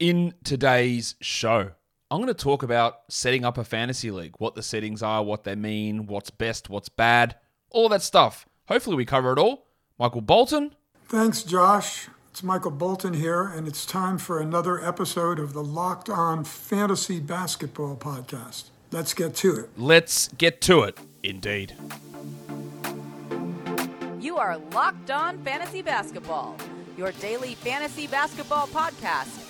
In today's show, I'm going to talk about setting up a fantasy league, what the settings are, what they mean, what's best, what's bad, all that stuff. Hopefully, we cover it all. Michael Bolton. Thanks, Josh. It's Michael Bolton here, and it's time for another episode of the Locked On Fantasy Basketball Podcast. Let's get to it. Let's get to it, indeed. You are Locked On Fantasy Basketball, your daily fantasy basketball podcast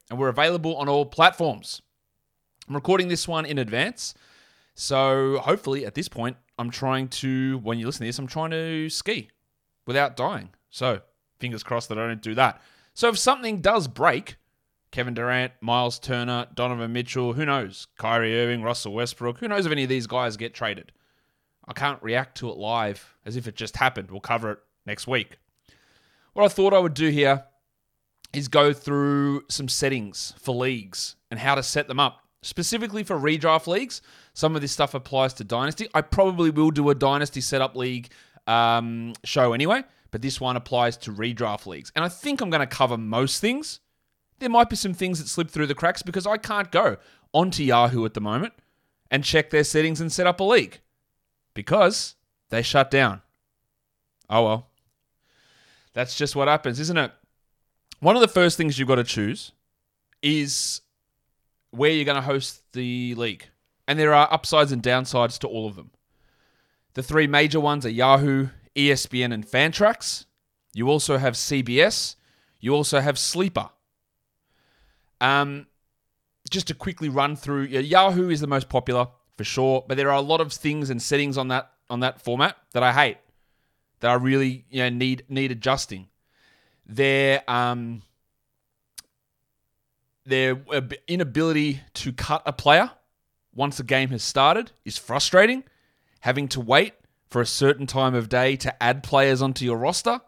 and we're available on all platforms. I'm recording this one in advance. So hopefully at this point, I'm trying to, when you listen to this, I'm trying to ski without dying. So fingers crossed that I don't do that. So if something does break, Kevin Durant, Myles Turner, Donovan Mitchell, who knows? Kyrie Irving, Russell Westbrook, who knows if any of these guys get traded? I can't react to it live as if it just happened. We'll cover it next week. What I thought I would do here is go through some settings for leagues and how to set them up. Specifically for redraft leagues, some of this stuff applies to Dynasty. I probably will do a Dynasty setup league um, show anyway, but this one applies to redraft leagues. And I think I'm going to cover most things. There might be some things that slip through the cracks because I can't go onto Yahoo at the moment and check their settings and set up a league because they shut down. Oh well. That's just what happens, isn't it? One of the first things you've got to choose is where you're going to host the league. And there are upsides and downsides to all of them. The three major ones are Yahoo, ESPN, and Fantrax. You also have CBS. You also have Sleeper. Um, just to quickly run through, Yahoo is the most popular for sure, but there are a lot of things and settings on that on that format that I hate that I really you know need need adjusting. Their um their inability to cut a player once the game has started is frustrating. Having to wait for a certain time of day to add players onto your roster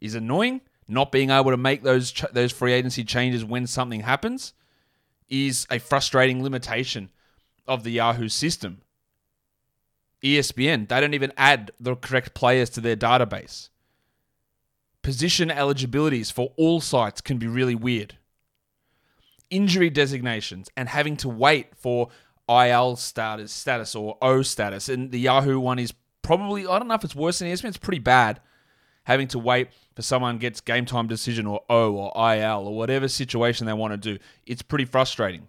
is annoying. Not being able to make those ch- those free agency changes when something happens is a frustrating limitation of the Yahoo system. ESPN, they don't even add the correct players to their database. Position eligibilities for all sites can be really weird. Injury designations and having to wait for IL status, status or O status. And the Yahoo one is probably, I don't know if it's worse than ESPN, it's pretty bad. Having to wait for someone gets game time decision or O or IL or whatever situation they want to do. It's pretty frustrating.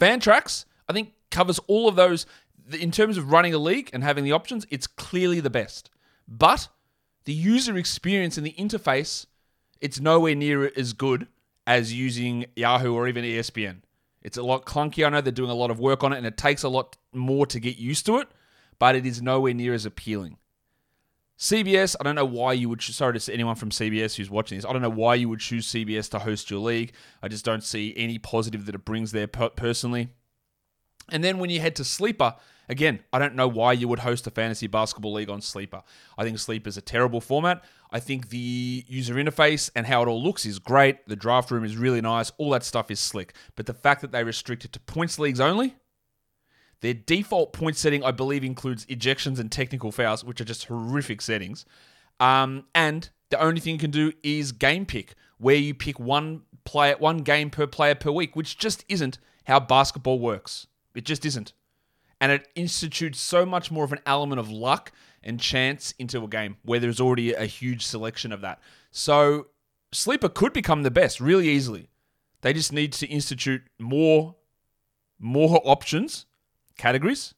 Fantrax, I think, covers all of those in terms of running a league and having the options, it's clearly the best. But the user experience and the interface, it's nowhere near as good as using Yahoo or even ESPN. It's a lot clunky. I know they're doing a lot of work on it and it takes a lot more to get used to it, but it is nowhere near as appealing. CBS, I don't know why you would. Sorry to anyone from CBS who's watching this. I don't know why you would choose CBS to host your league. I just don't see any positive that it brings there personally. And then when you head to Sleeper, Again, I don't know why you would host a fantasy basketball league on Sleeper. I think Sleeper is a terrible format. I think the user interface and how it all looks is great. The draft room is really nice. All that stuff is slick. But the fact that they restrict it to points leagues only, their default point setting, I believe, includes ejections and technical fouls, which are just horrific settings. Um, and the only thing you can do is game pick, where you pick one player, one game per player per week, which just isn't how basketball works. It just isn't and it institutes so much more of an element of luck and chance into a game where there's already a huge selection of that. So sleeper could become the best really easily. They just need to institute more more options, categories,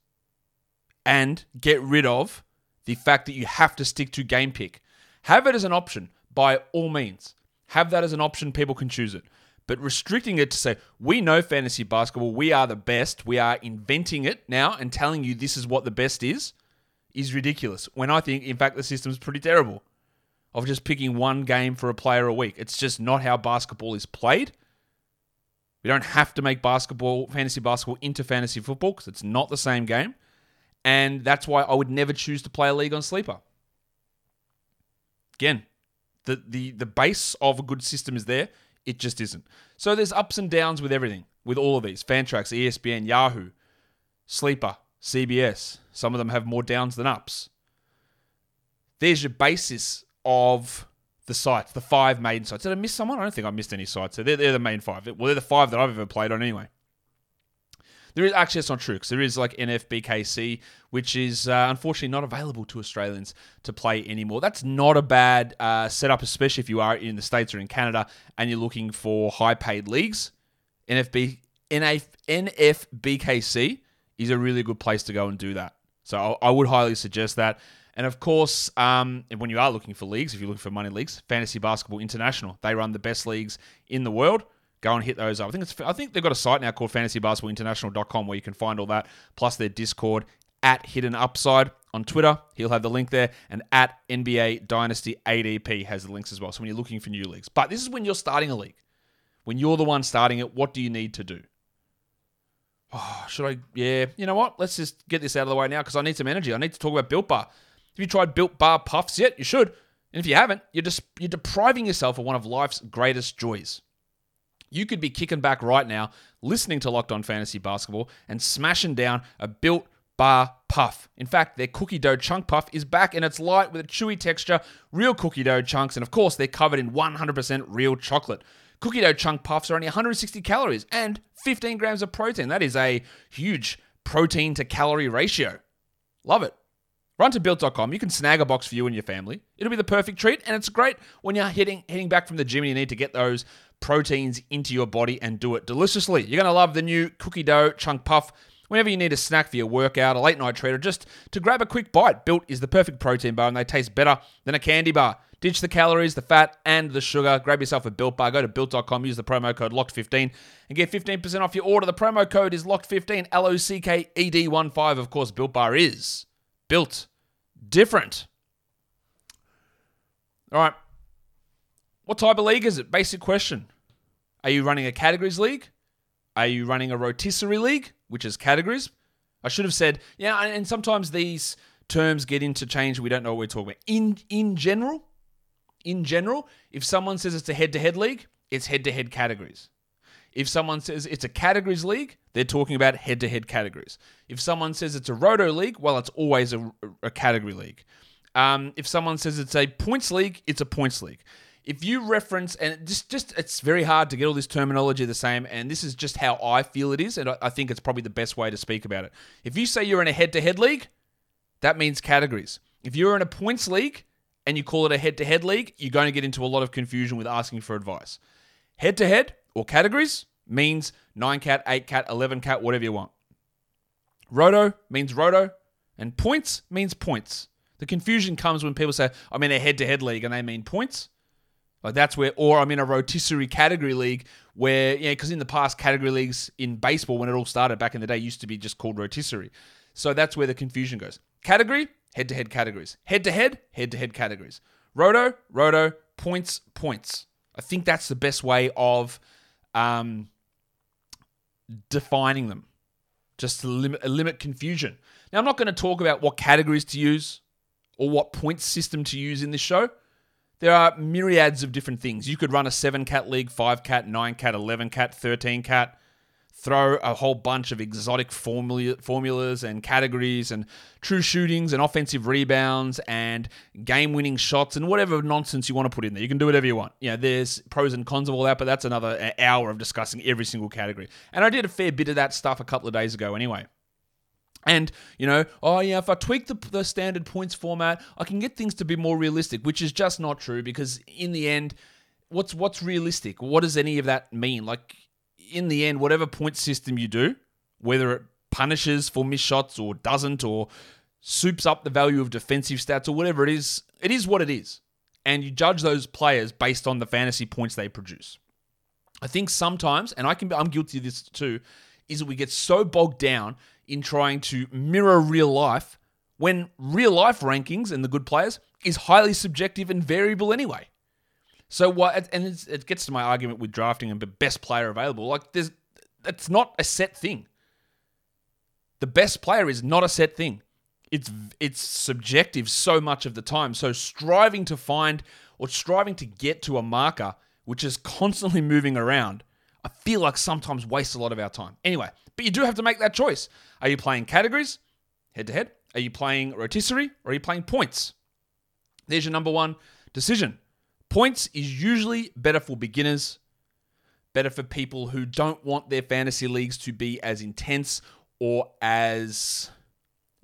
and get rid of the fact that you have to stick to game pick. Have it as an option by all means. Have that as an option, people can choose it. But restricting it to say, we know fantasy basketball, we are the best, we are inventing it now and telling you this is what the best is, is ridiculous. When I think, in fact, the system's pretty terrible of just picking one game for a player a week. It's just not how basketball is played. We don't have to make basketball, fantasy basketball, into fantasy football because it's not the same game. And that's why I would never choose to play a league on Sleeper. Again, the, the, the base of a good system is there. It just isn't. So there's ups and downs with everything, with all of these Fantrax, ESPN, Yahoo, Sleeper, CBS. Some of them have more downs than ups. There's your basis of the sites, the five main sites. Did I miss someone? I don't think I missed any sites. So they're, they're the main five. Well, they're the five that I've ever played on anyway. There is actually that's not true because there is like NFBKC, which is uh, unfortunately not available to Australians to play anymore. That's not a bad uh, setup, especially if you are in the states or in Canada and you're looking for high-paid leagues. NFB NF, NFBKC is a really good place to go and do that. So I, I would highly suggest that. And of course, um, when you are looking for leagues, if you're looking for money leagues, Fantasy Basketball International, they run the best leagues in the world. Go and hit those up. I think it's I think they've got a site now called fantasybasketballinternational.com where you can find all that, plus their Discord at Hidden Upside on Twitter. He'll have the link there, and at NBA Dynasty ADP has the links as well. So when you're looking for new leagues, but this is when you're starting a league. When you're the one starting it, what do you need to do? Oh, should I? Yeah, you know what? Let's just get this out of the way now because I need some energy. I need to talk about Built Bar. Have you tried Built Bar Puffs yet? You should. And if you haven't, you're just you're depriving yourself of one of life's greatest joys. You could be kicking back right now, listening to Locked On Fantasy Basketball and smashing down a Built Bar Puff. In fact, their cookie dough chunk puff is back and it's light with a chewy texture, real cookie dough chunks, and of course, they're covered in 100% real chocolate. Cookie dough chunk puffs are only 160 calories and 15 grams of protein. That is a huge protein to calorie ratio. Love it. Run to built.com. You can snag a box for you and your family. It'll be the perfect treat, and it's great when you're heading heading back from the gym and you need to get those proteins into your body and do it deliciously. You're going to love the new cookie dough chunk puff. Whenever you need a snack for your workout, a late night treat, or just to grab a quick bite, Built is the perfect protein bar, and they taste better than a candy bar. Ditch the calories, the fat, and the sugar. Grab yourself a Built bar. Go to built.com, use the promo code LOCKED15 and get 15% off your order. The promo code is LOCKED15, L O C K E D 1 5. Of course, Built Bar is built different. All right. What type of league is it? Basic question. Are you running a categories league? Are you running a rotisserie league, which is categories? I should have said, yeah, and sometimes these terms get interchanged. We don't know what we're talking about. In in general, in general, if someone says it's a head-to-head league, it's head-to-head categories. If someone says it's a categories league, they're talking about head to head categories. If someone says it's a roto league, well, it's always a, a category league. Um, if someone says it's a points league, it's a points league. If you reference, and just, just it's very hard to get all this terminology the same, and this is just how I feel it is, and I, think it's probably the best way to speak about it. If you say you're in a head to head league, that means categories. If you're in a points league and you call it a head to head league, you're going to get into a lot of confusion with asking for advice. Head to head or categories means 9 cat, 8 cat, 11 cat, whatever you want. Roto means roto, and points means points. The confusion comes when people say, I'm in a head to head league and they mean points. Like that's where, or I'm in a rotisserie category league where, yeah, because in the past, category leagues in baseball, when it all started back in the day, used to be just called rotisserie. So that's where the confusion goes. Category, head to head categories. Head to head, head to head categories. Roto, roto, points, points. I think that's the best way of um, defining them just to limit, limit confusion. Now, I'm not going to talk about what categories to use or what point system to use in this show. There are myriads of different things. You could run a 7 cat league, 5 cat, 9 cat, 11 cat, 13 cat throw a whole bunch of exotic formula, formulas and categories and true shootings and offensive rebounds and game winning shots and whatever nonsense you want to put in there. You can do whatever you want. You know, there's pros and cons of all that, but that's another uh, hour of discussing every single category. And I did a fair bit of that stuff a couple of days ago anyway. And, you know, oh yeah, if I tweak the, the standard points format, I can get things to be more realistic, which is just not true because in the end, what's what's realistic? What does any of that mean? Like in the end, whatever point system you do, whether it punishes for missed shots or doesn't, or soups up the value of defensive stats or whatever it is, it is what it is. And you judge those players based on the fantasy points they produce. I think sometimes, and I can I'm guilty of this too, is that we get so bogged down in trying to mirror real life when real life rankings and the good players is highly subjective and variable anyway. So what? And it gets to my argument with drafting and the best player available. Like there's, it's not a set thing. The best player is not a set thing. It's it's subjective so much of the time. So striving to find or striving to get to a marker which is constantly moving around, I feel like sometimes wastes a lot of our time. Anyway, but you do have to make that choice. Are you playing categories, head to head? Are you playing rotisserie or are you playing points? There's your number one decision. Points is usually better for beginners, better for people who don't want their fantasy leagues to be as intense or as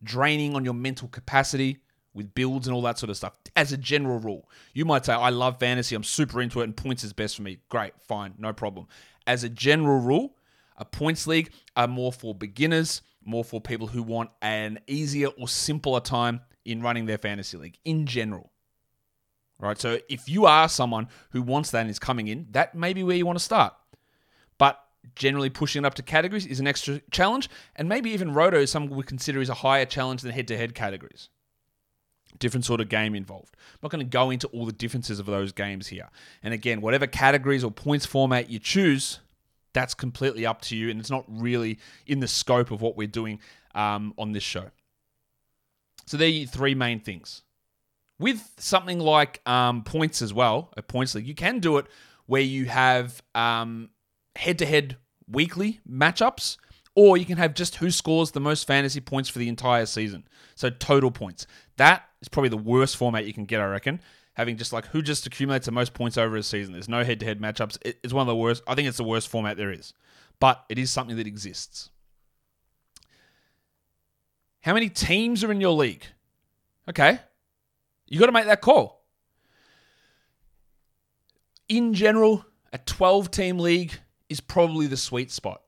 draining on your mental capacity with builds and all that sort of stuff. As a general rule, you might say, I love fantasy, I'm super into it, and points is best for me. Great, fine, no problem. As a general rule, a points league are more for beginners, more for people who want an easier or simpler time in running their fantasy league in general. Right? So if you are someone who wants that and is coming in, that may be where you want to start. But generally pushing it up to categories is an extra challenge, and maybe even roto some would consider is a higher challenge than head-to-head categories. Different sort of game involved. I'm not going to go into all the differences of those games here. And again, whatever categories or points format you choose, that's completely up to you, and it's not really in the scope of what we're doing um, on this show. So there are three main things. With something like um, points as well, a points league, you can do it where you have um, head-to-head weekly matchups, or you can have just who scores the most fantasy points for the entire season. So total points. That is probably the worst format you can get, I reckon. Having just like who just accumulates the most points over a season. There's no head-to-head matchups. It's one of the worst. I think it's the worst format there is, but it is something that exists. How many teams are in your league? Okay, you got to make that call. In general, a 12 team league is probably the sweet spot.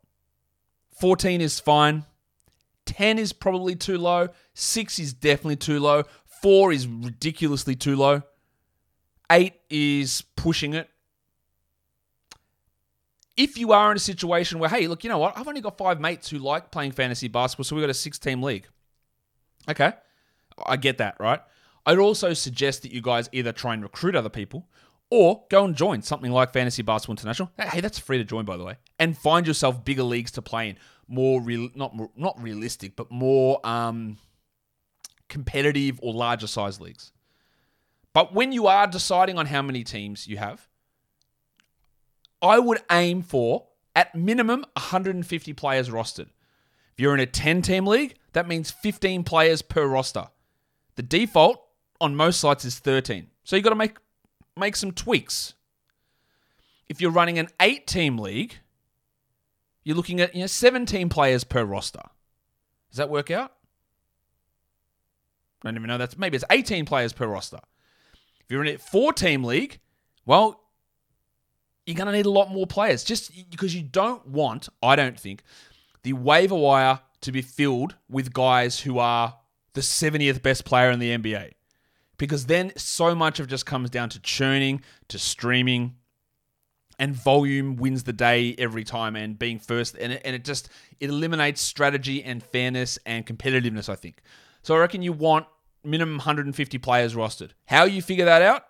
14 is fine. 10 is probably too low. 6 is definitely too low. 4 is ridiculously too low. 8 is pushing it. If you are in a situation where, hey, look, you know what? I've only got five mates who like playing fantasy basketball, so we've got a six team league. Okay. I get that, right? I'd also suggest that you guys either try and recruit other people or go and join something like Fantasy Basketball International. Hey, that's free to join, by the way, and find yourself bigger leagues to play in, more real, not not realistic, but more um, competitive or larger size leagues. But when you are deciding on how many teams you have, I would aim for at minimum 150 players rostered. If you're in a 10 team league, that means 15 players per roster. The default on most sites is 13. So you've got to make make some tweaks. If you're running an 8 team league, you're looking at you know 17 players per roster. Does that work out? I don't even know that's maybe it's 18 players per roster. If you're in a 4 team league, well, you're going to need a lot more players. Just because you don't want, I don't think, the waiver wire to be filled with guys who are the 70th best player in the NBA because then so much of just comes down to churning, to streaming, and volume wins the day every time and being first and it, and it just it eliminates strategy and fairness and competitiveness i think. So i reckon you want minimum 150 players rostered how you figure that out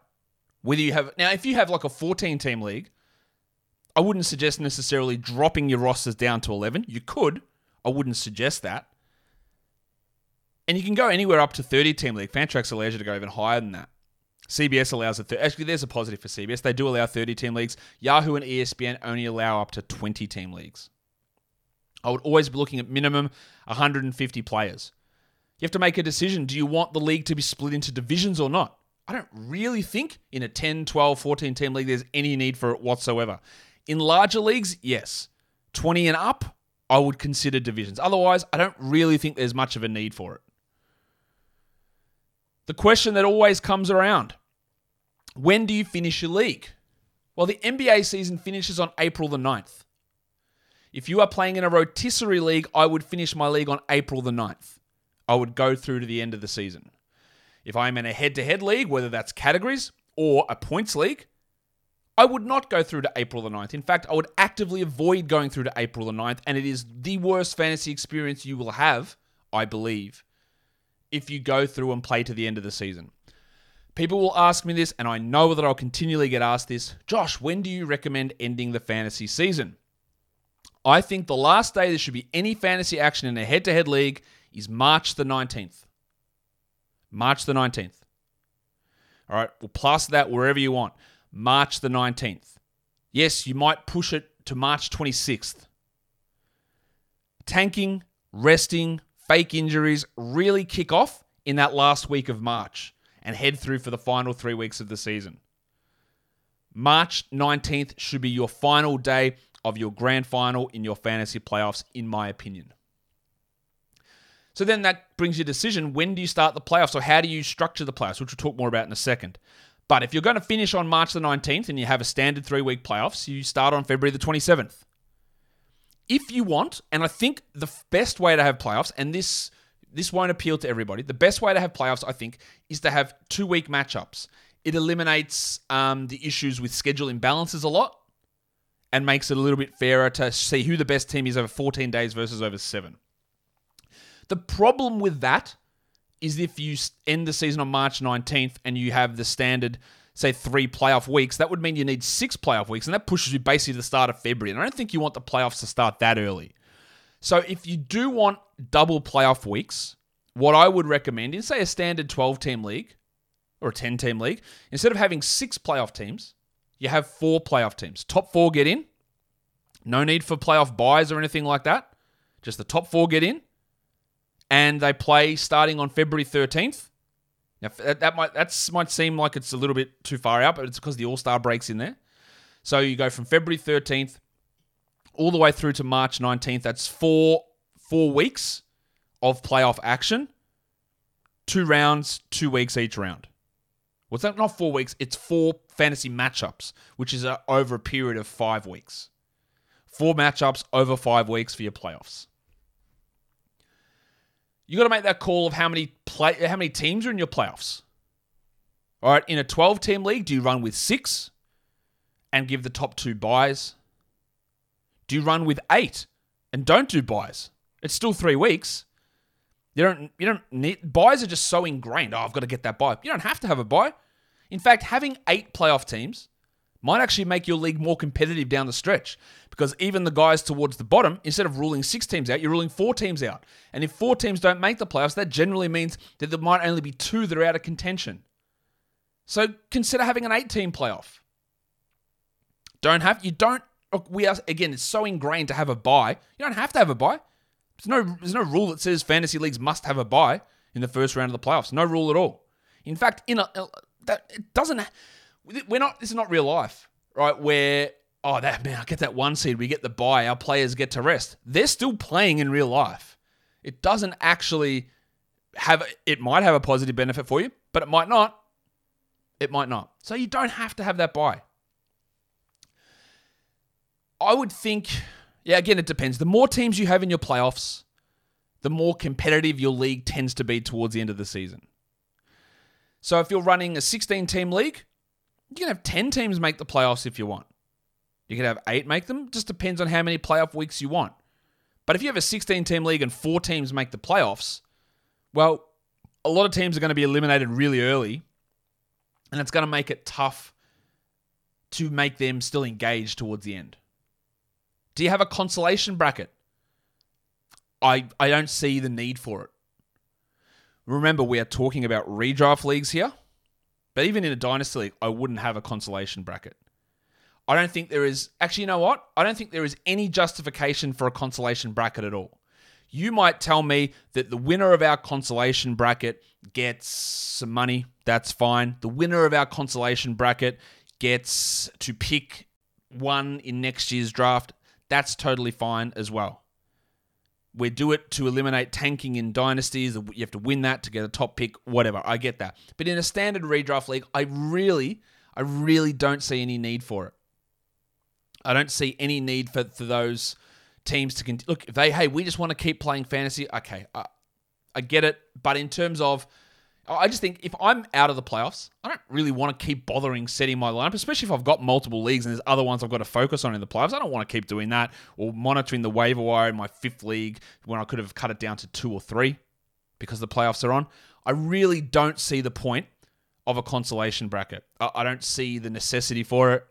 whether you have now if you have like a 14 team league i wouldn't suggest necessarily dropping your rosters down to 11 you could i wouldn't suggest that and you can go anywhere up to 30 team league. Fantrax allows you to go even higher than that. CBS allows a th- actually there's a positive for CBS. They do allow 30 team leagues. Yahoo and ESPN only allow up to 20 team leagues. I would always be looking at minimum 150 players. You have to make a decision. Do you want the league to be split into divisions or not? I don't really think in a 10, 12, 14 team league there's any need for it whatsoever. In larger leagues, yes. 20 and up, I would consider divisions. Otherwise, I don't really think there's much of a need for it. The question that always comes around when do you finish your league? Well, the NBA season finishes on April the 9th. If you are playing in a rotisserie league, I would finish my league on April the 9th. I would go through to the end of the season. If I'm in a head to head league, whether that's categories or a points league, I would not go through to April the 9th. In fact, I would actively avoid going through to April the 9th, and it is the worst fantasy experience you will have, I believe if you go through and play to the end of the season. people will ask me this, and I know that I'll continually get asked this Josh, when do you recommend ending the fantasy season? I think the last day there should be any fantasy action in a head to head league is March the 19th. March the 19th. All right, we'll plus that wherever you want. March the 19th. Yes, you might push it to March 26th. Tanking, resting, fake injuries really kick off in that last week of March and head through for the final three weeks of the season. March 19th should be your final day of your grand final in your fantasy playoffs, in my opinion. So then that brings your decision when do you start the playoffs or how do you structure the playoffs, which we'll talk more about in a second. But if you're going to finish on March the 19th and you have a standard three week playoffs, you start on February the 27th. If you want, and I think the best way to have playoffs, and this this won't appeal to everybody. The best way to have playoffs, I think, is to have two week matchups. It eliminates um, the issues with schedule imbalances a lot and makes it a little bit fairer to see who the best team is over 14 days versus over seven. The problem with that is if you end the season on March 19th and you have the standard, say, three playoff weeks, that would mean you need six playoff weeks, and that pushes you basically to the start of February. And I don't think you want the playoffs to start that early. So if you do want double playoff weeks, what I would recommend in, say, a standard 12 team league or a 10 team league, instead of having six playoff teams, you have four playoff teams. Top four get in. No need for playoff byes or anything like that. Just the top four get in and they play starting on February 13th. Now that might that's might seem like it's a little bit too far out, but it's because the All Star breaks in there. So you go from February 13th all the way through to March 19th. That's four four weeks of playoff action. Two rounds, two weeks each round. What's that? Not four weeks. It's four fantasy matchups, which is a, over a period of five weeks. Four matchups over five weeks for your playoffs. You got to make that call of how many play how many teams are in your playoffs. All right, in a 12 team league, do you run with 6 and give the top 2 byes? Do you run with 8 and don't do byes? It's still 3 weeks. You don't you don't need byes are just so ingrained. Oh, I've got to get that bye. You don't have to have a bye. In fact, having 8 playoff teams might actually make your league more competitive down the stretch because even the guys towards the bottom, instead of ruling six teams out, you're ruling four teams out. And if four teams don't make the playoffs, that generally means that there might only be two that are out of contention. So consider having an eight team playoff. Don't have, you don't, we are, again, it's so ingrained to have a bye. You don't have to have a bye. There's no, there's no rule that says fantasy leagues must have a bye in the first round of the playoffs. No rule at all. In fact, in a, that it doesn't we're not. This is not real life, right? Where oh that man, I get that one seed, we get the bye, our players get to rest. They're still playing in real life. It doesn't actually have. It might have a positive benefit for you, but it might not. It might not. So you don't have to have that bye. I would think, yeah, again, it depends. The more teams you have in your playoffs, the more competitive your league tends to be towards the end of the season. So if you're running a 16 team league, you can have 10 teams make the playoffs if you want. You can have eight make them. Just depends on how many playoff weeks you want. But if you have a 16 team league and four teams make the playoffs, well, a lot of teams are going to be eliminated really early. And it's going to make it tough to make them still engaged towards the end. Do you have a consolation bracket? I, I don't see the need for it. Remember, we are talking about redraft leagues here. But even in a dynasty league, I wouldn't have a consolation bracket. I don't think there is actually, you know what? I don't think there is any justification for a consolation bracket at all. You might tell me that the winner of our consolation bracket gets some money. That's fine. The winner of our consolation bracket gets to pick one in next year's draft. That's totally fine as well we do it to eliminate tanking in dynasties. You have to win that to get a top pick, whatever. I get that. But in a standard redraft league, I really, I really don't see any need for it. I don't see any need for, for those teams to continue. Look, if they, hey, we just want to keep playing fantasy, okay, I, I get it. But in terms of I just think if I'm out of the playoffs, I don't really want to keep bothering setting my lineup, especially if I've got multiple leagues and there's other ones I've got to focus on in the playoffs. I don't want to keep doing that or monitoring the waiver wire in my fifth league when I could have cut it down to two or three because the playoffs are on. I really don't see the point of a consolation bracket. I, don't see the necessity for it.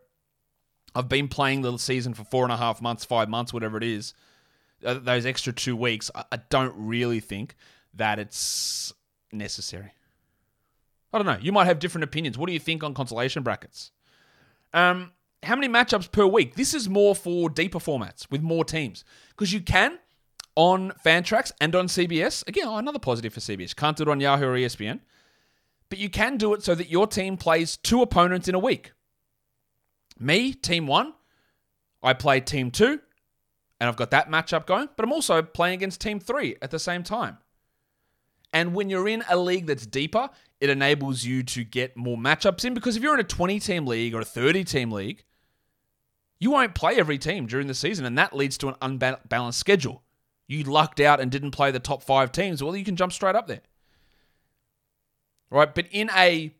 I've been playing the season for four and a half months, five months, whatever it is. Uh, those extra two weeks, I don't really think that it's necessary. I don't know. You might have different opinions. What do you think on consolation brackets? Um, how many matchups per week? This is more for deeper formats with more teams because you can on Fantrax and on CBS. Again, oh, another positive for CBS. Can't do it on Yahoo or ESPN, but you can do it so that your team plays two opponents in a week. Me, team one, I play team two, and I've got that matchup going, but I'm also playing against team three at the same time. And when you're in a league that's deeper, it enables you to get more matchups in because if you're in a 20 team league or a 30 team league, you won't play every team during the season, and that leads to an unbalanced schedule. You lucked out and didn't play the top five teams, well, you can jump straight up there. Right? But in a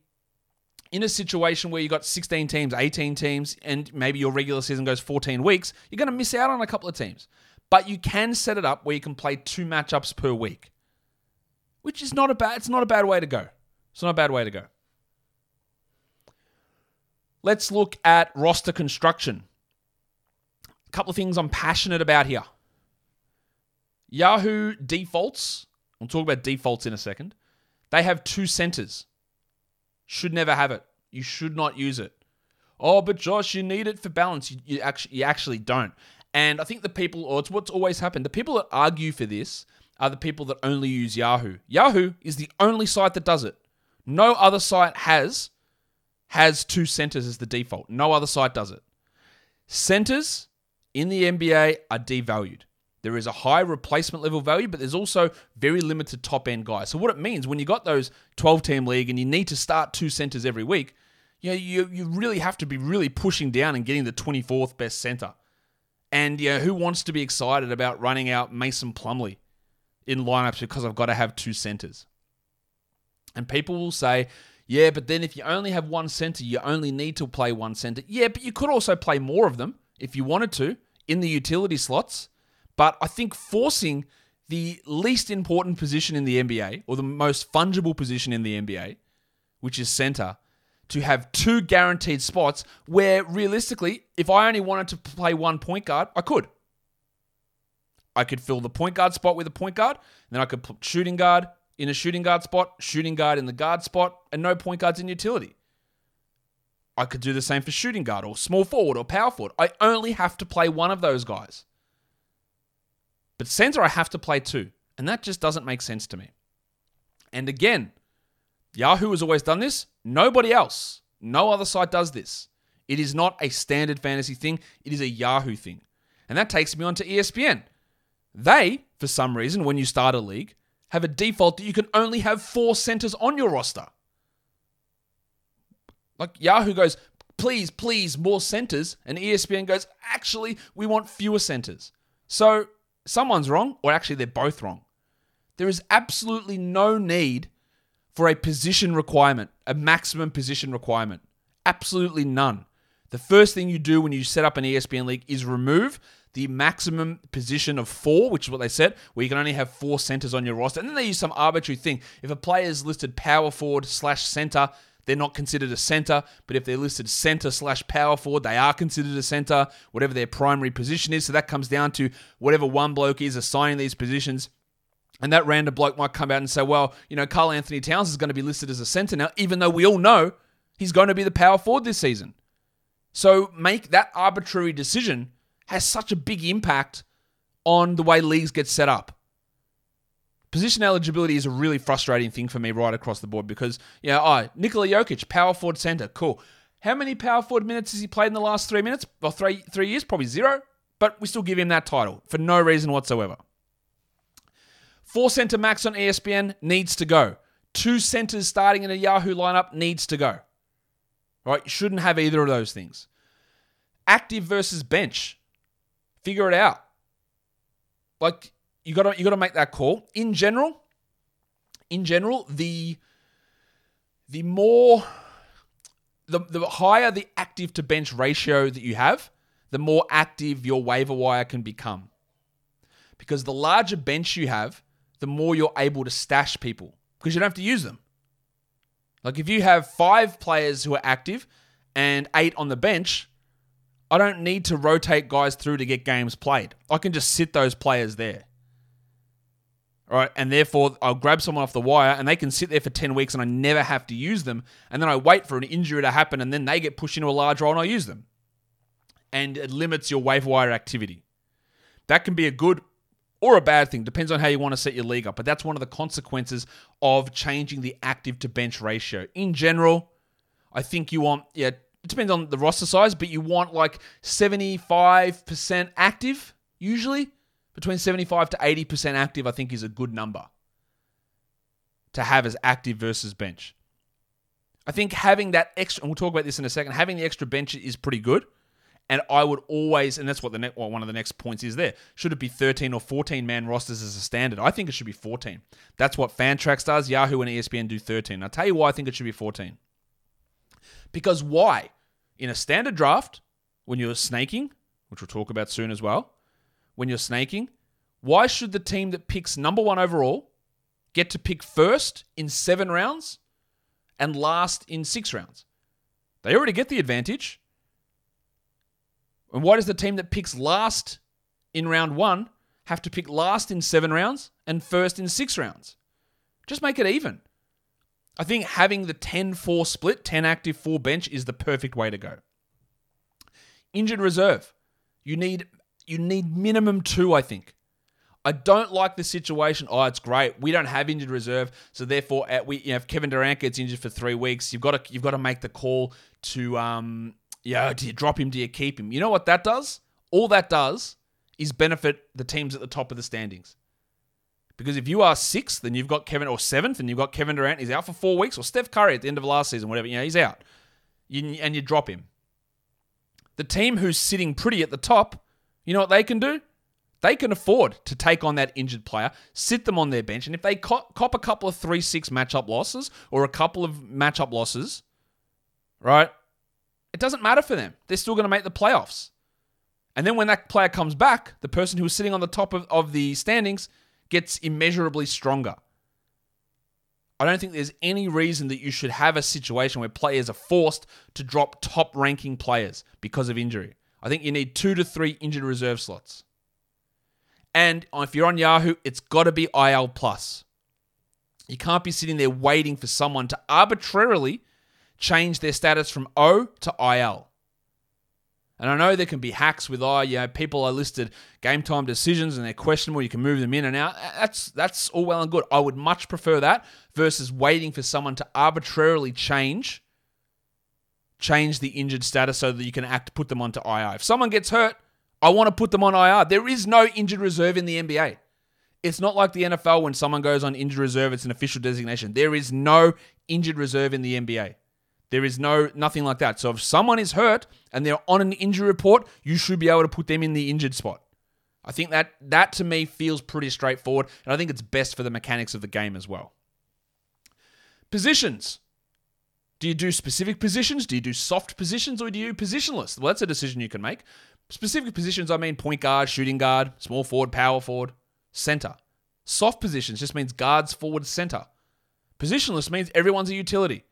in a situation where you got 16 teams, 18 teams, and maybe your regular season goes 14 weeks, you're going to miss out on a couple of teams. But you can set it up where you can play two matchups per week which is not a bad. It's not a bad way to go. It's not a bad way to go. Let's look at roster construction. A couple of things I'm passionate about here. Yahoo defaults. We'll talk about defaults in a second. They have two centers. Should never have it. You should not use it. Oh, but Josh, you need it for balance. You, you actually, you actually don't. And I think the people, or it's what's always happened. The people that argue for this are the people that only use Yahoo. Yahoo is the only site that does it. No other site has has two centers as the default. No other site does it. Centers in the NBA are devalued. There is a high replacement level value, but there's also very limited top end guys. So what it means when you got those 12 team league and you need to start two centers every week, you know, you you really have to be really pushing down and getting the 24th best center. And you know, who wants to be excited about running out Mason Plumlee in lineups because I've got to have two centers. And people will say, yeah, but then if you only have one center, you only need to play one center. Yeah, but you could also play more of them if you wanted to in the utility slots. But I think forcing the least important position in the NBA, or the most fungible position in the NBA, which is center, to have two guaranteed spots where realistically, if I only wanted to play one point guard, I could. I could fill the point guard spot with a point guard, then I could put shooting guard in a shooting guard spot, shooting guard in the guard spot, and no point guards in utility. I could do the same for shooting guard or small forward or power forward. I only have to play one of those guys. But center, I have to play two. And that just doesn't make sense to me. And again, Yahoo has always done this. Nobody else, no other site does this. It is not a standard fantasy thing, it is a Yahoo thing. And that takes me on to ESPN. They, for some reason, when you start a league, have a default that you can only have four centers on your roster. Like Yahoo goes, please, please, more centers. And ESPN goes, actually, we want fewer centers. So someone's wrong, or actually, they're both wrong. There is absolutely no need for a position requirement, a maximum position requirement. Absolutely none. The first thing you do when you set up an ESPN league is remove the maximum position of four, which is what they said, where you can only have four centers on your roster. And then they use some arbitrary thing. If a player is listed power forward slash center, they're not considered a center. But if they're listed center slash power forward, they are considered a center, whatever their primary position is. So that comes down to whatever one bloke is assigning these positions. And that random bloke might come out and say, well, you know, Karl-Anthony Towns is going to be listed as a center now, even though we all know he's going to be the power forward this season. So make that arbitrary decision has such a big impact on the way leagues get set up. Position eligibility is a really frustrating thing for me right across the board because, you know, oh, Nikola Jokic, power forward center, cool. How many power forward minutes has he played in the last three minutes? Or three three years? Probably zero. But we still give him that title for no reason whatsoever. Four center max on ESPN needs to go. Two centers starting in a Yahoo lineup needs to go. Right? You shouldn't have either of those things. Active versus bench. Figure it out. Like you got to you got to make that call. In general, in general, the the more the, the higher the active to bench ratio that you have, the more active your waiver wire can become. Because the larger bench you have, the more you're able to stash people because you don't have to use them. Like if you have five players who are active and eight on the bench, I don't need to rotate guys through to get games played. I can just sit those players there. All right, and therefore I'll grab someone off the wire and they can sit there for 10 weeks and I never have to use them. And then I wait for an injury to happen and then they get pushed into a large role and I use them. And it limits your waiver wire activity. That can be a good or a bad thing, depends on how you want to set your league up. But that's one of the consequences of changing the active to bench ratio. In general, I think you want, yeah, it depends on the roster size, but you want like 75% active, usually. Between 75 to 80% active, I think, is a good number to have as active versus bench. I think having that extra, and we'll talk about this in a second, having the extra bench is pretty good. And I would always, and that's what the well, one of the next points is there. Should it be 13 or 14 man rosters as a standard? I think it should be 14. That's what Fantrax does. Yahoo and ESPN do 13. I'll tell you why I think it should be 14. Because why? In a standard draft, when you're snaking, which we'll talk about soon as well, when you're snaking, why should the team that picks number one overall get to pick first in seven rounds and last in six rounds? They already get the advantage. And why does the team that picks last in round one have to pick last in seven rounds and first in six rounds? Just make it even. I think having the 10 4 split, 10 active, 4 bench, is the perfect way to go. Injured reserve. You need you need minimum two, I think. I don't like the situation. Oh, it's great. We don't have injured reserve, so therefore, at, we you know, if Kevin Durant gets injured for three weeks, you've got to you've got to make the call to um yeah, do you drop him? Do you keep him? You know what that does? All that does is benefit the teams at the top of the standings. Because if you are sixth, then you've got Kevin, or seventh, and you've got Kevin Durant, he's out for four weeks, or Steph Curry at the end of last season, whatever, you know, he's out. You, and you drop him. The team who's sitting pretty at the top, you know what they can do? They can afford to take on that injured player, sit them on their bench, and if they cop, cop a couple of 3 6 matchup losses or a couple of matchup losses, right? It doesn't matter for them. They're still going to make the playoffs. And then when that player comes back, the person who's sitting on the top of, of the standings gets immeasurably stronger. I don't think there's any reason that you should have a situation where players are forced to drop top ranking players because of injury. I think you need two to three injured reserve slots. And if you're on Yahoo, it's got to be IL plus. You can't be sitting there waiting for someone to arbitrarily change their status from O to IL. And I know there can be hacks with, oh, you know, people are listed game time decisions and they're questionable. You can move them in and out. That's that's all well and good. I would much prefer that versus waiting for someone to arbitrarily change change the injured status so that you can act put them onto IR. If someone gets hurt, I want to put them on IR. There is no injured reserve in the NBA. It's not like the NFL when someone goes on injured reserve, it's an official designation. There is no injured reserve in the NBA. There is no nothing like that. So if someone is hurt and they're on an injury report, you should be able to put them in the injured spot. I think that that to me feels pretty straightforward, and I think it's best for the mechanics of the game as well. Positions. Do you do specific positions? Do you do soft positions or do you do positionless? Well, that's a decision you can make. Specific positions, I mean point guard, shooting guard, small forward, power forward, center. Soft positions just means guards, forward, center. Positionless means everyone's a utility.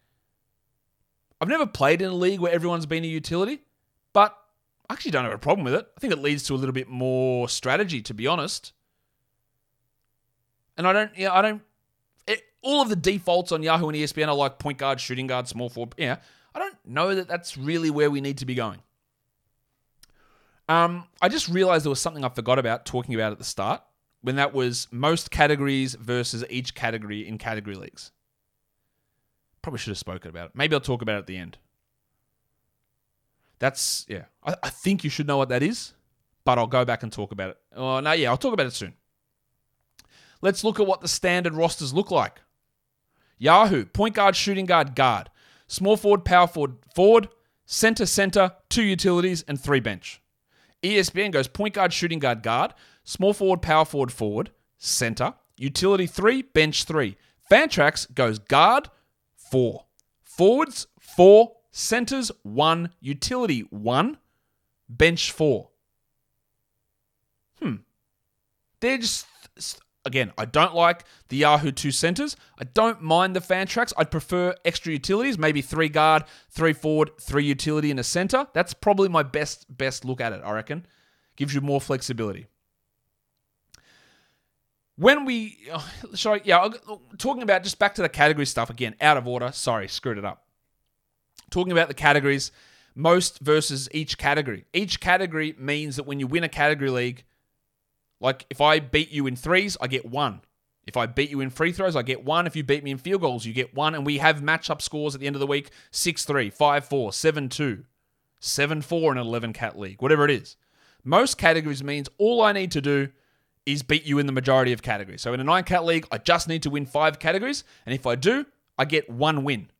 I've never played in a league where everyone's been a utility, but I actually don't have a problem with it. I think it leads to a little bit more strategy, to be honest. And I don't, yeah, I don't. It, all of the defaults on Yahoo and ESPN are like point guard, shooting guard, small forward. Yeah, I don't know that that's really where we need to be going. Um, I just realized there was something I forgot about talking about at the start when that was most categories versus each category in category leagues. Probably should have spoken about it. Maybe I'll talk about it at the end. That's, yeah. I, I think you should know what that is, but I'll go back and talk about it. Oh, no, yeah, I'll talk about it soon. Let's look at what the standard rosters look like. Yahoo, point guard, shooting guard, guard. Small forward, power forward, forward, center, center, two utilities, and three bench. ESPN goes point guard, shooting guard, guard, small forward, power forward, forward, center, utility three, bench three. Fantrax goes guard, four. Forwards, four. Centers, one. Utility, one. Bench, four. Hmm. They're just. again, I don't like the Yahoo two centers. I don't mind the Fantrax. I'd prefer extra utilities, maybe three guard, three forward, three utility in a center. That's probably my best best look at it. I reckon gives you more flexibility. When we, oh, sorry, yeah, talking about just back to the category stuff again, out of order. Sorry, screwed it up. Talking about the categories, most versus each category. Each category means that when you win a category league, like if I beat you in threes, I get one. If I beat you in free throws, I get one. If you beat me in field goals, you get one. And we have matchup scores at the end of the week 6 3, 5 4, 7 2, 7 4 in an 11 cat league, whatever it is. Most categories means all I need to do is beat you in the majority of categories. So in a 9 cat league, I just need to win five categories. And if I do, I get one win.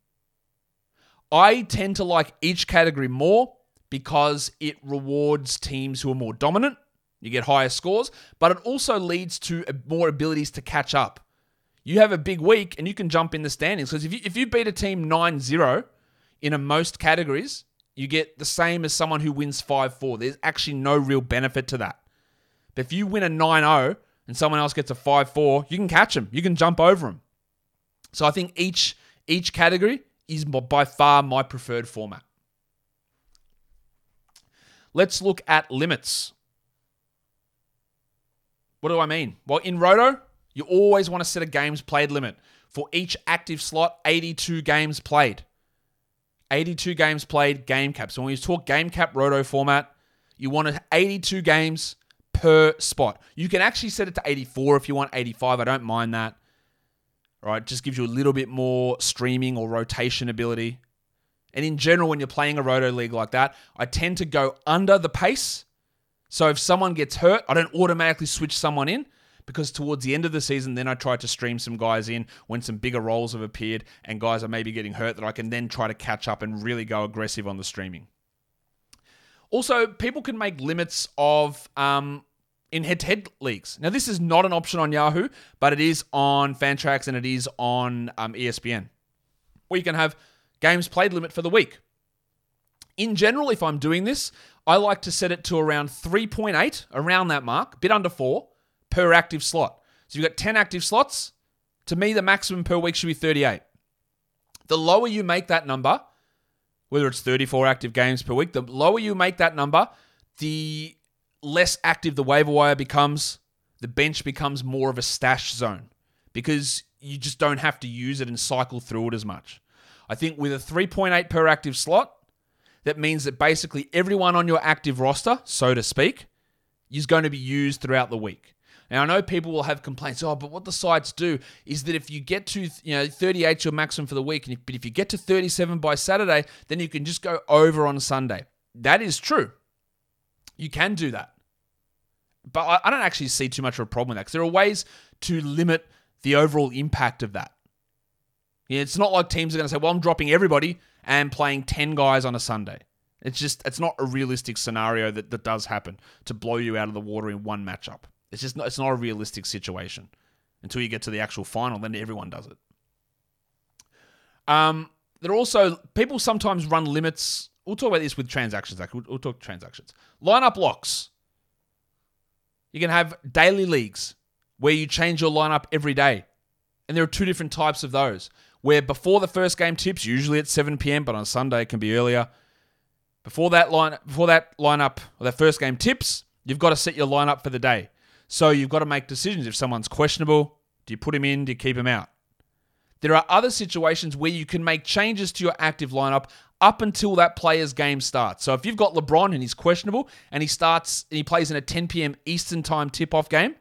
I tend to like each category more because it rewards teams who are more dominant you get higher scores, but it also leads to more abilities to catch up. You have a big week and you can jump in the standings because if you, if you beat a team 9 0 in a most categories, you get the same as someone who wins 5 4. There's actually no real benefit to that. But if you win a 9 0 and someone else gets a 5 4, you can catch them, you can jump over them. So I think each each category is by far my preferred format. Let's look at limits. What do I mean? Well, in Roto, you always want to set a games played limit. For each active slot, 82 games played. 82 games played, game cap. So when you talk game cap Roto format, you want 82 games per spot. You can actually set it to 84 if you want 85. I don't mind that. Right, just gives you a little bit more streaming or rotation ability. And in general, when you're playing a Roto league like that, I tend to go under the pace so if someone gets hurt, I don't automatically switch someone in because towards the end of the season, then I try to stream some guys in when some bigger roles have appeared and guys are maybe getting hurt that I can then try to catch up and really go aggressive on the streaming. Also, people can make limits of um, in head-to-head leagues. Now, this is not an option on Yahoo, but it is on Fantrax and it is on um, ESPN, where you can have games played limit for the week. In general, if I'm doing this, I like to set it to around 3.8, around that mark, bit under 4 per active slot. So you've got 10 active slots. To me, the maximum per week should be 38. The lower you make that number, whether it's 34 active games per week, the lower you make that number, the less active the waiver wire becomes. The bench becomes more of a stash zone because you just don't have to use it and cycle through it as much. I think with a 3.8 per active slot, that means that basically everyone on your active roster, so to speak, is going to be used throughout the week. Now I know people will have complaints. Oh, but what the sites do is that if you get to you know 38 your maximum for the week, and if, but if you get to 37 by Saturday, then you can just go over on Sunday. That is true. You can do that, but I, I don't actually see too much of a problem with that because there are ways to limit the overall impact of that. Yeah, it's not like teams are going to say, "Well, I'm dropping everybody and playing 10 guys on a Sunday. It's just, it's not a realistic scenario that, that does happen to blow you out of the water in one matchup. It's just not, it's not a realistic situation until you get to the actual final, then everyone does it. Um, there are also, people sometimes run limits. We'll talk about this with transactions. Actually, we'll, we'll talk transactions. Lineup locks. You can have daily leagues where you change your lineup every day. And there are two different types of those where before the first game tips, usually at 7 p.m., but on Sunday it can be earlier. Before that line, before that lineup or that first game tips, you've got to set your lineup for the day. So you've got to make decisions. If someone's questionable, do you put him in? Do you keep him out? There are other situations where you can make changes to your active lineup up until that player's game starts. So if you've got LeBron and he's questionable and he starts and he plays in a 10 p.m. Eastern time tip-off game,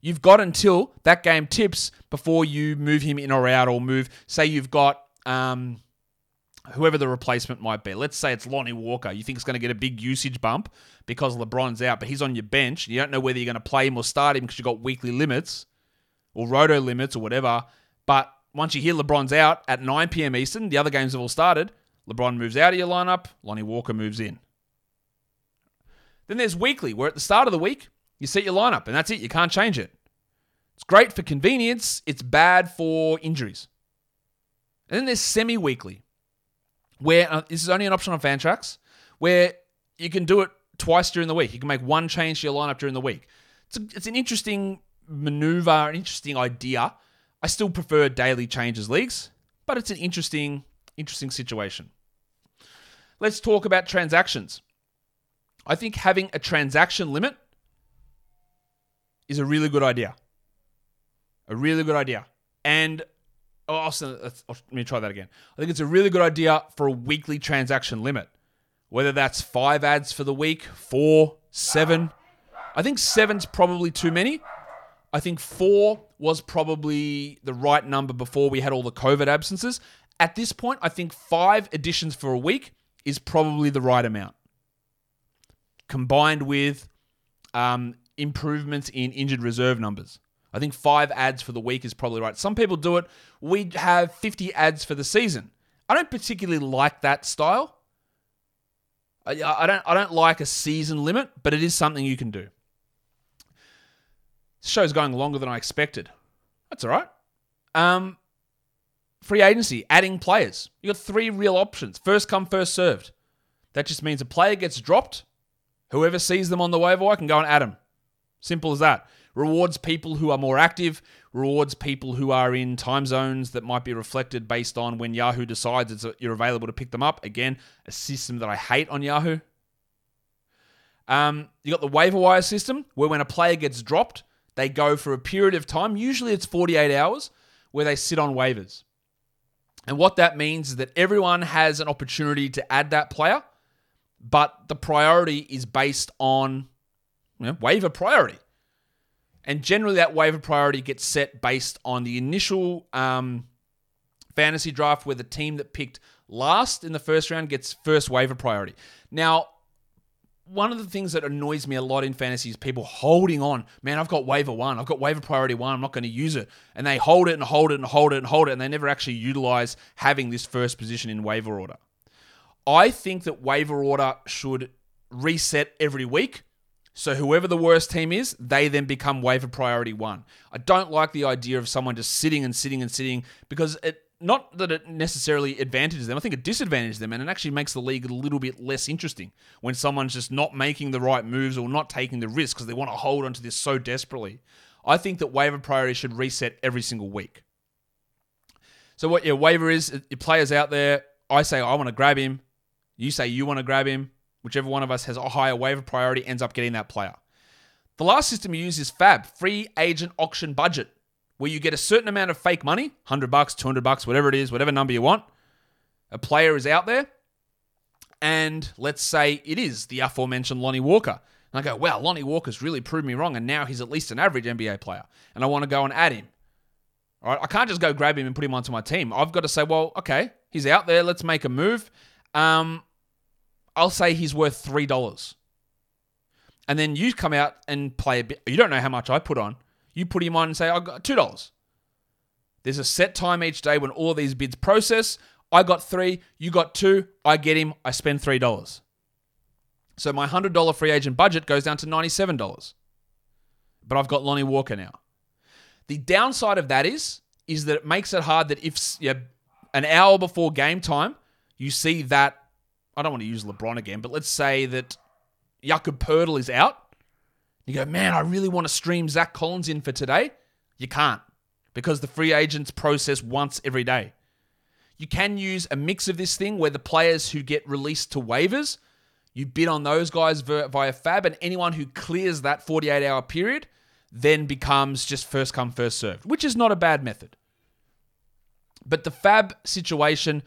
You've got until that game tips before you move him in or out, or move. Say you've got um, whoever the replacement might be. Let's say it's Lonnie Walker. You think it's going to get a big usage bump because LeBron's out, but he's on your bench. You don't know whether you're going to play him or start him because you've got weekly limits or roto limits or whatever. But once you hear LeBron's out at 9 p.m. Eastern, the other games have all started. LeBron moves out of your lineup. Lonnie Walker moves in. Then there's weekly, where at the start of the week, you set your lineup, and that's it. You can't change it. It's great for convenience, it's bad for injuries. And then there's semi weekly, where uh, this is only an option on Fantrax, where you can do it twice during the week. You can make one change to your lineup during the week. It's, a, it's an interesting maneuver, an interesting idea. I still prefer daily changes leagues, but it's an interesting, interesting situation. Let's talk about transactions. I think having a transaction limit is a really good idea. A really good idea. And oh, let's, let me try that again. I think it's a really good idea for a weekly transaction limit. Whether that's five ads for the week, four, seven. I think seven's probably too many. I think four was probably the right number before we had all the COVID absences. At this point, I think five additions for a week is probably the right amount. Combined with um, improvements in injured reserve numbers. I think five ads for the week is probably right. Some people do it. We have 50 ads for the season. I don't particularly like that style. I, I don't. I don't like a season limit, but it is something you can do. This show's going longer than I expected. That's all right. Um, free agency, adding players. You got three real options. First come, first served. That just means a player gets dropped. Whoever sees them on the waiver wire can go and add them. Simple as that. Rewards people who are more active, rewards people who are in time zones that might be reflected based on when Yahoo decides it's, you're available to pick them up. Again, a system that I hate on Yahoo. Um, you got the waiver wire system where when a player gets dropped, they go for a period of time, usually it's 48 hours, where they sit on waivers. And what that means is that everyone has an opportunity to add that player, but the priority is based on you know, waiver priority. And generally, that waiver priority gets set based on the initial um, fantasy draft where the team that picked last in the first round gets first waiver priority. Now, one of the things that annoys me a lot in fantasy is people holding on. Man, I've got waiver one. I've got waiver priority one. I'm not going to use it. And they hold it and hold it and hold it and hold it. And they never actually utilize having this first position in waiver order. I think that waiver order should reset every week. So whoever the worst team is, they then become waiver priority one. I don't like the idea of someone just sitting and sitting and sitting because it not that it necessarily advantages them. I think it disadvantages them, and it actually makes the league a little bit less interesting when someone's just not making the right moves or not taking the risk because they want to hold onto this so desperately. I think that waiver priority should reset every single week. So what your waiver is, your players out there. I say I want to grab him. You say you want to grab him. Whichever one of us has a higher waiver priority ends up getting that player. The last system you use is FAB, free agent auction budget where you get a certain amount of fake money 100 bucks 200 bucks whatever it is whatever number you want. A player is out there and let's say it is the aforementioned lonnie walker. And i go wow lonnie walker's really proved me wrong and now he's at least an average nba player and i want to go and add him. All right i can't just go grab him and put him onto my team. I've got to say well okay he's out there let's make a move. Um, i'll say he's worth three dollars and then you come out and play a bit you don't know how much i put on you put him on and say, I got $2. There's a set time each day when all these bids process. I got three, you got two, I get him, I spend $3. So my $100 free agent budget goes down to $97. But I've got Lonnie Walker now. The downside of that is, is that it makes it hard that if you an hour before game time, you see that, I don't want to use LeBron again, but let's say that Jakob Poeltl is out you go, man, I really want to stream Zach Collins in for today. You can't because the free agents process once every day. You can use a mix of this thing where the players who get released to waivers, you bid on those guys via Fab, and anyone who clears that 48 hour period then becomes just first come, first served, which is not a bad method. But the Fab situation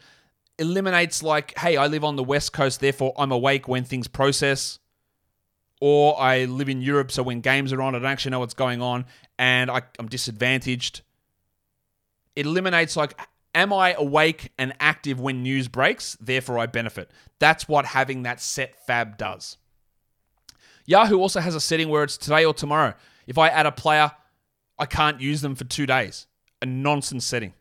eliminates, like, hey, I live on the West Coast, therefore I'm awake when things process or I live in Europe, so when games are on, I don't actually know what's going on, and I, am disadvantaged. It eliminates like, am I awake and active when news breaks? Therefore, I benefit. That's what having that set fab does. Yahoo also has a setting where it's today or tomorrow. If I add a player, I can't use them for two days. A nonsense setting.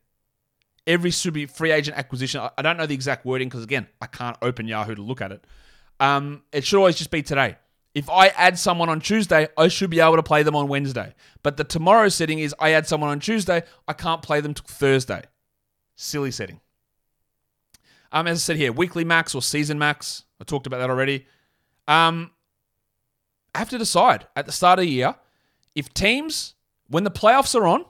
Every super free agent acquisition, I don't know the exact wording because again, I can't open Yahoo to look at it. Um, it should always just be today. If I add someone on Tuesday, I should be able to play them on Wednesday. But the tomorrow setting is I add someone on Tuesday, I can't play them till Thursday. Silly setting. Um, as I said here, weekly max or season max. I talked about that already. Um, I have to decide at the start of the year if teams when the playoffs are on,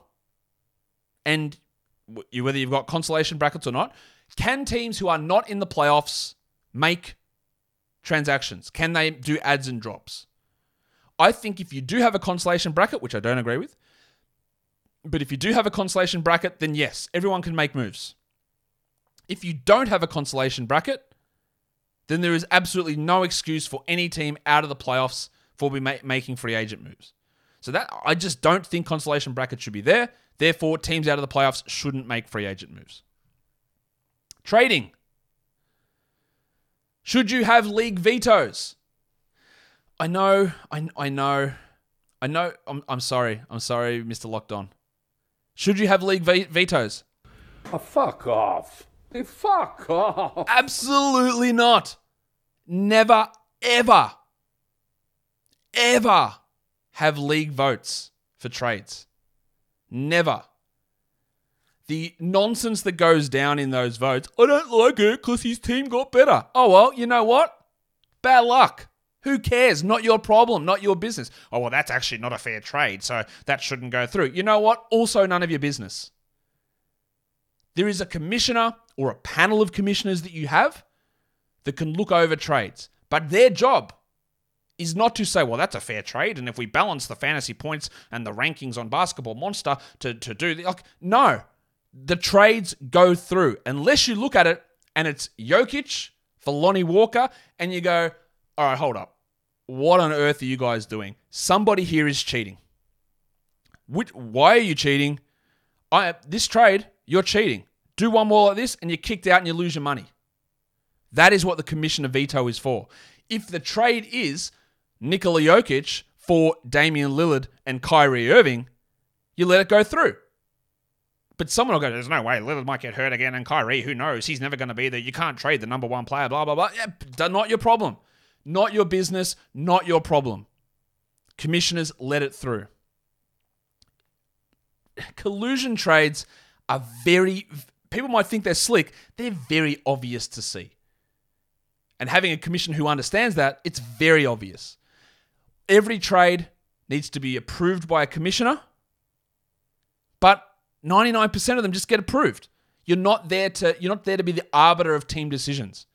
and whether you've got consolation brackets or not, can teams who are not in the playoffs make transactions? Can they do ads and drops? I think if you do have a consolation bracket, which I don't agree with, but if you do have a consolation bracket, then yes, everyone can make moves. If you don't have a consolation bracket, then there is absolutely no excuse for any team out of the playoffs for be ma- making free agent moves. So that I just don't think consolation brackets should be there. Therefore, teams out of the playoffs shouldn't make free agent moves. Trading. Should you have league vetoes? I know, I, I know, I know. I'm, I'm sorry. I'm sorry, Mr. Locked On. Should you have league ve- vetoes? Oh, fuck off. Fuck off. Absolutely not. Never, ever, ever have league votes for trades. Never. The nonsense that goes down in those votes, I don't like it because his team got better. Oh, well, you know what? Bad luck. Who cares? Not your problem, not your business. Oh, well, that's actually not a fair trade, so that shouldn't go through. You know what? Also, none of your business. There is a commissioner or a panel of commissioners that you have that can look over trades, but their job is not to say, well, that's a fair trade, and if we balance the fantasy points and the rankings on Basketball Monster to, to do the, like, no, the trades go through unless you look at it and it's Jokic for Lonnie Walker, and you go, all right, hold up, what on earth are you guys doing? Somebody here is cheating. Which, why are you cheating? I this trade, you're cheating. Do one more like this, and you're kicked out and you lose your money. That is what the commissioner veto is for. If the trade is Nikola Jokic for Damian Lillard and Kyrie Irving, you let it go through. But someone will go, there's no way Lillard might get hurt again, and Kyrie, who knows? He's never going to be there. You can't trade the number one player, blah, blah, blah. Yeah, not your problem. Not your business, not your problem. Commissioners let it through. Collusion trades are very, people might think they're slick, they're very obvious to see. And having a commission who understands that, it's very obvious. Every trade needs to be approved by a commissioner, but 99% of them just get approved. You're not there to you're not there to be the arbiter of team decisions.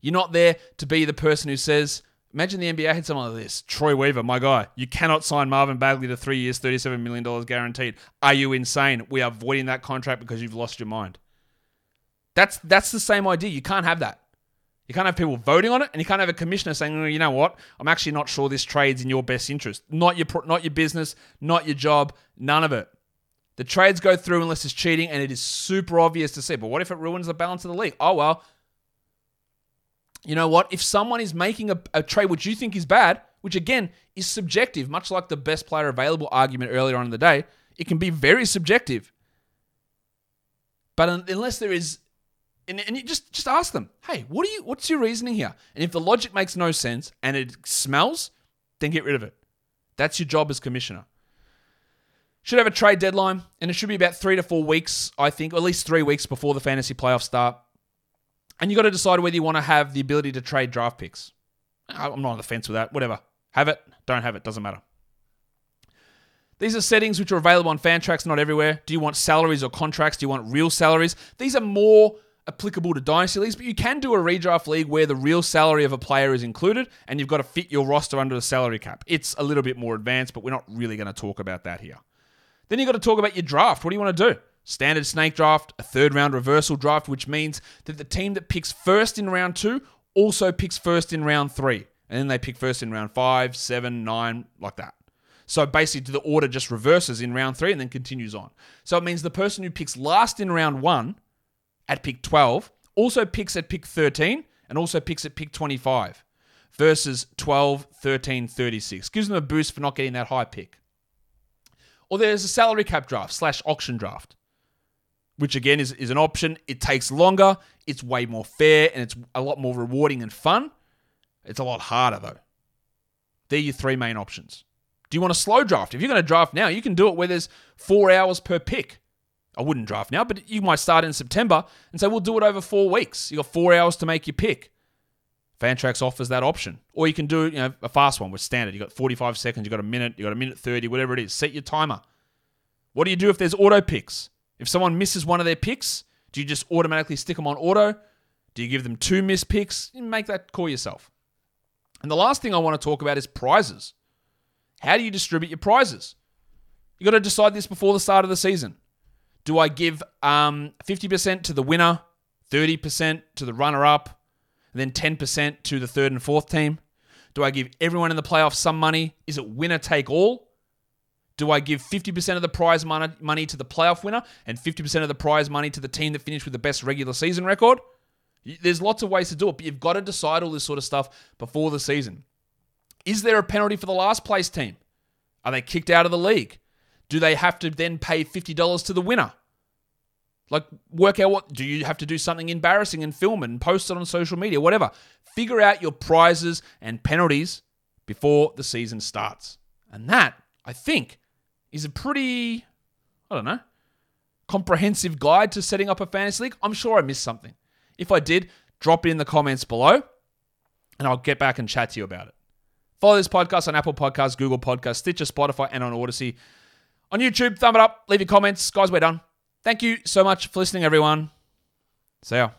You're not there to be the person who says, imagine the NBA had someone like this. Troy Weaver, my guy. You cannot sign Marvin Bagley to three years, $37 million guaranteed. Are you insane? We are voiding that contract because you've lost your mind. That's that's the same idea. You can't have that. You can't have people voting on it, and you can't have a commissioner saying, "You know what? I'm actually not sure this trade's in your best interest. Not your not your business, not your job, none of it." The trades go through unless it's cheating, and it is super obvious to see. But what if it ruins the balance of the league? Oh well. You know what? If someone is making a, a trade which you think is bad, which again is subjective, much like the best player available argument earlier on in the day, it can be very subjective. But unless there is and, and you just just ask them, hey, what are you? What's your reasoning here? And if the logic makes no sense and it smells, then get rid of it. That's your job as commissioner. Should have a trade deadline, and it should be about three to four weeks, I think, or at least three weeks before the fantasy playoffs start. And you got to decide whether you want to have the ability to trade draft picks. I'm not on the fence with that. Whatever. Have it, don't have it, doesn't matter. These are settings which are available on Fantrax, not everywhere. Do you want salaries or contracts? Do you want real salaries? These are more applicable to dynasty leagues, but you can do a redraft league where the real salary of a player is included and you've got to fit your roster under the salary cap. It's a little bit more advanced, but we're not really going to talk about that here. Then you've got to talk about your draft. What do you want to do? Standard snake draft, a third round reversal draft, which means that the team that picks first in round two also picks first in round three. And then they pick first in round five, seven, nine, like that. So basically, the order just reverses in round three and then continues on. So it means the person who picks last in round one at pick 12 also picks at pick 13 and also picks at pick 25 versus 12, 13, 36. Gives them a boost for not getting that high pick. Or there's a salary cap draft slash auction draft, which again is, is an option. It takes longer, it's way more fair, and it's a lot more rewarding and fun. It's a lot harder though. They're your three main options. Do you want a slow draft? If you're going to draft now, you can do it where there's four hours per pick. I wouldn't draft now, but you might start in September and say, we'll do it over four weeks. You got four hours to make your pick. Fantrax offers that option. Or you can do you know, a fast one with standard. You got 45 seconds, you got a minute, you got a minute 30, whatever it is. Set your timer. What do you do if there's auto picks? If someone misses one of their picks, do you just automatically stick them on auto? Do you give them two missed picks? You Make that call yourself. And the last thing I want to talk about is prizes. How do you distribute your prizes? You got to decide this before the start of the season. Do I give um, 50% to the winner, 30% to the runner up, then 10% to the third and fourth team? Do I give everyone in the playoffs some money? Is it winner take all? Do I give 50% of the prize money to the playoff winner and 50% of the prize money to the team that finished with the best regular season record? There's lots of ways to do it, but you've got to decide all this sort of stuff before the season. Is there a penalty for the last place team? Are they kicked out of the league? Do they have to then pay $50 to the winner? Like, work out what do you have to do something embarrassing and film it and post it on social media, whatever. Figure out your prizes and penalties before the season starts. And that, I think, is a pretty, I don't know, comprehensive guide to setting up a fantasy league. I'm sure I missed something. If I did, drop it in the comments below and I'll get back and chat to you about it. Follow this podcast on Apple Podcasts, Google Podcasts, Stitcher, Spotify, and on Odysee. On YouTube, thumb it up, leave your comments. Guys, we're done. Thank you so much for listening, everyone. See ya.